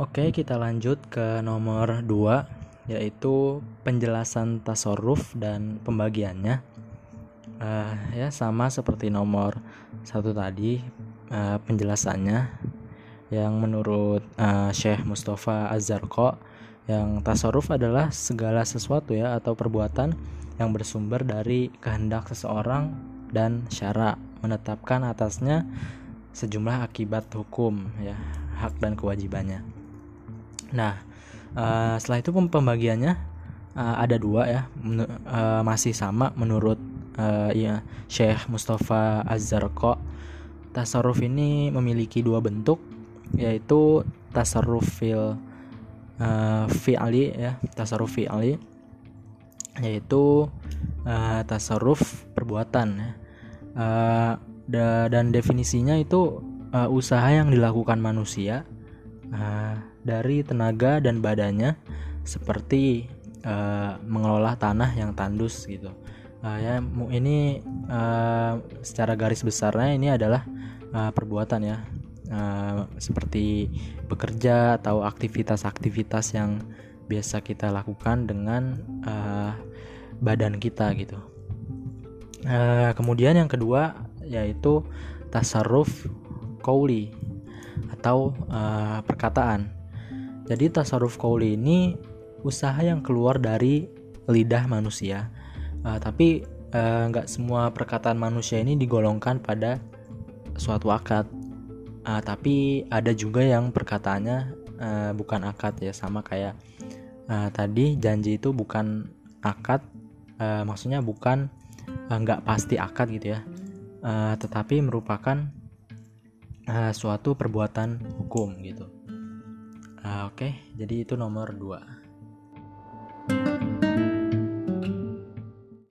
Oke, kita lanjut ke nomor 2 yaitu penjelasan tasarruf dan pembagiannya. Uh, ya sama seperti nomor satu tadi uh, penjelasannya yang menurut uh, Syekh Mustafa Azharko yang tasarruf adalah segala sesuatu ya atau perbuatan yang bersumber dari kehendak seseorang dan syara menetapkan atasnya sejumlah akibat hukum ya hak dan kewajibannya. Nah, uh, setelah itu pembagiannya uh, ada dua ya, uh, masih sama menurut uh, ya Syekh Mustafa Az-Zarqa. Tasarruf ini memiliki dua bentuk, yaitu tasarruf fil uh, fi'ali ya, tasarruf fi'ali yaitu uh, tasarruf perbuatan ya. Uh, da dan definisinya itu uh, usaha yang dilakukan manusia uh, dari tenaga dan badannya seperti uh, mengelola tanah yang tandus gitu. Uh, ya ini uh, secara garis besarnya ini adalah uh, perbuatan ya uh, seperti bekerja atau aktivitas-aktivitas yang biasa kita lakukan dengan uh, badan kita gitu. Uh, kemudian yang kedua yaitu tasarruf kauli atau uh, perkataan. Jadi tasarruf kauli ini usaha yang keluar dari lidah manusia. Uh, tapi uh, nggak semua perkataan manusia ini digolongkan pada suatu akad. Uh, tapi ada juga yang perkataannya uh, bukan akad ya sama kayak uh, tadi janji itu bukan akad, uh, maksudnya bukan nggak uh, pasti akad gitu ya, uh, tetapi merupakan uh, suatu perbuatan hukum gitu. Uh, Oke, okay, jadi itu nomor 2.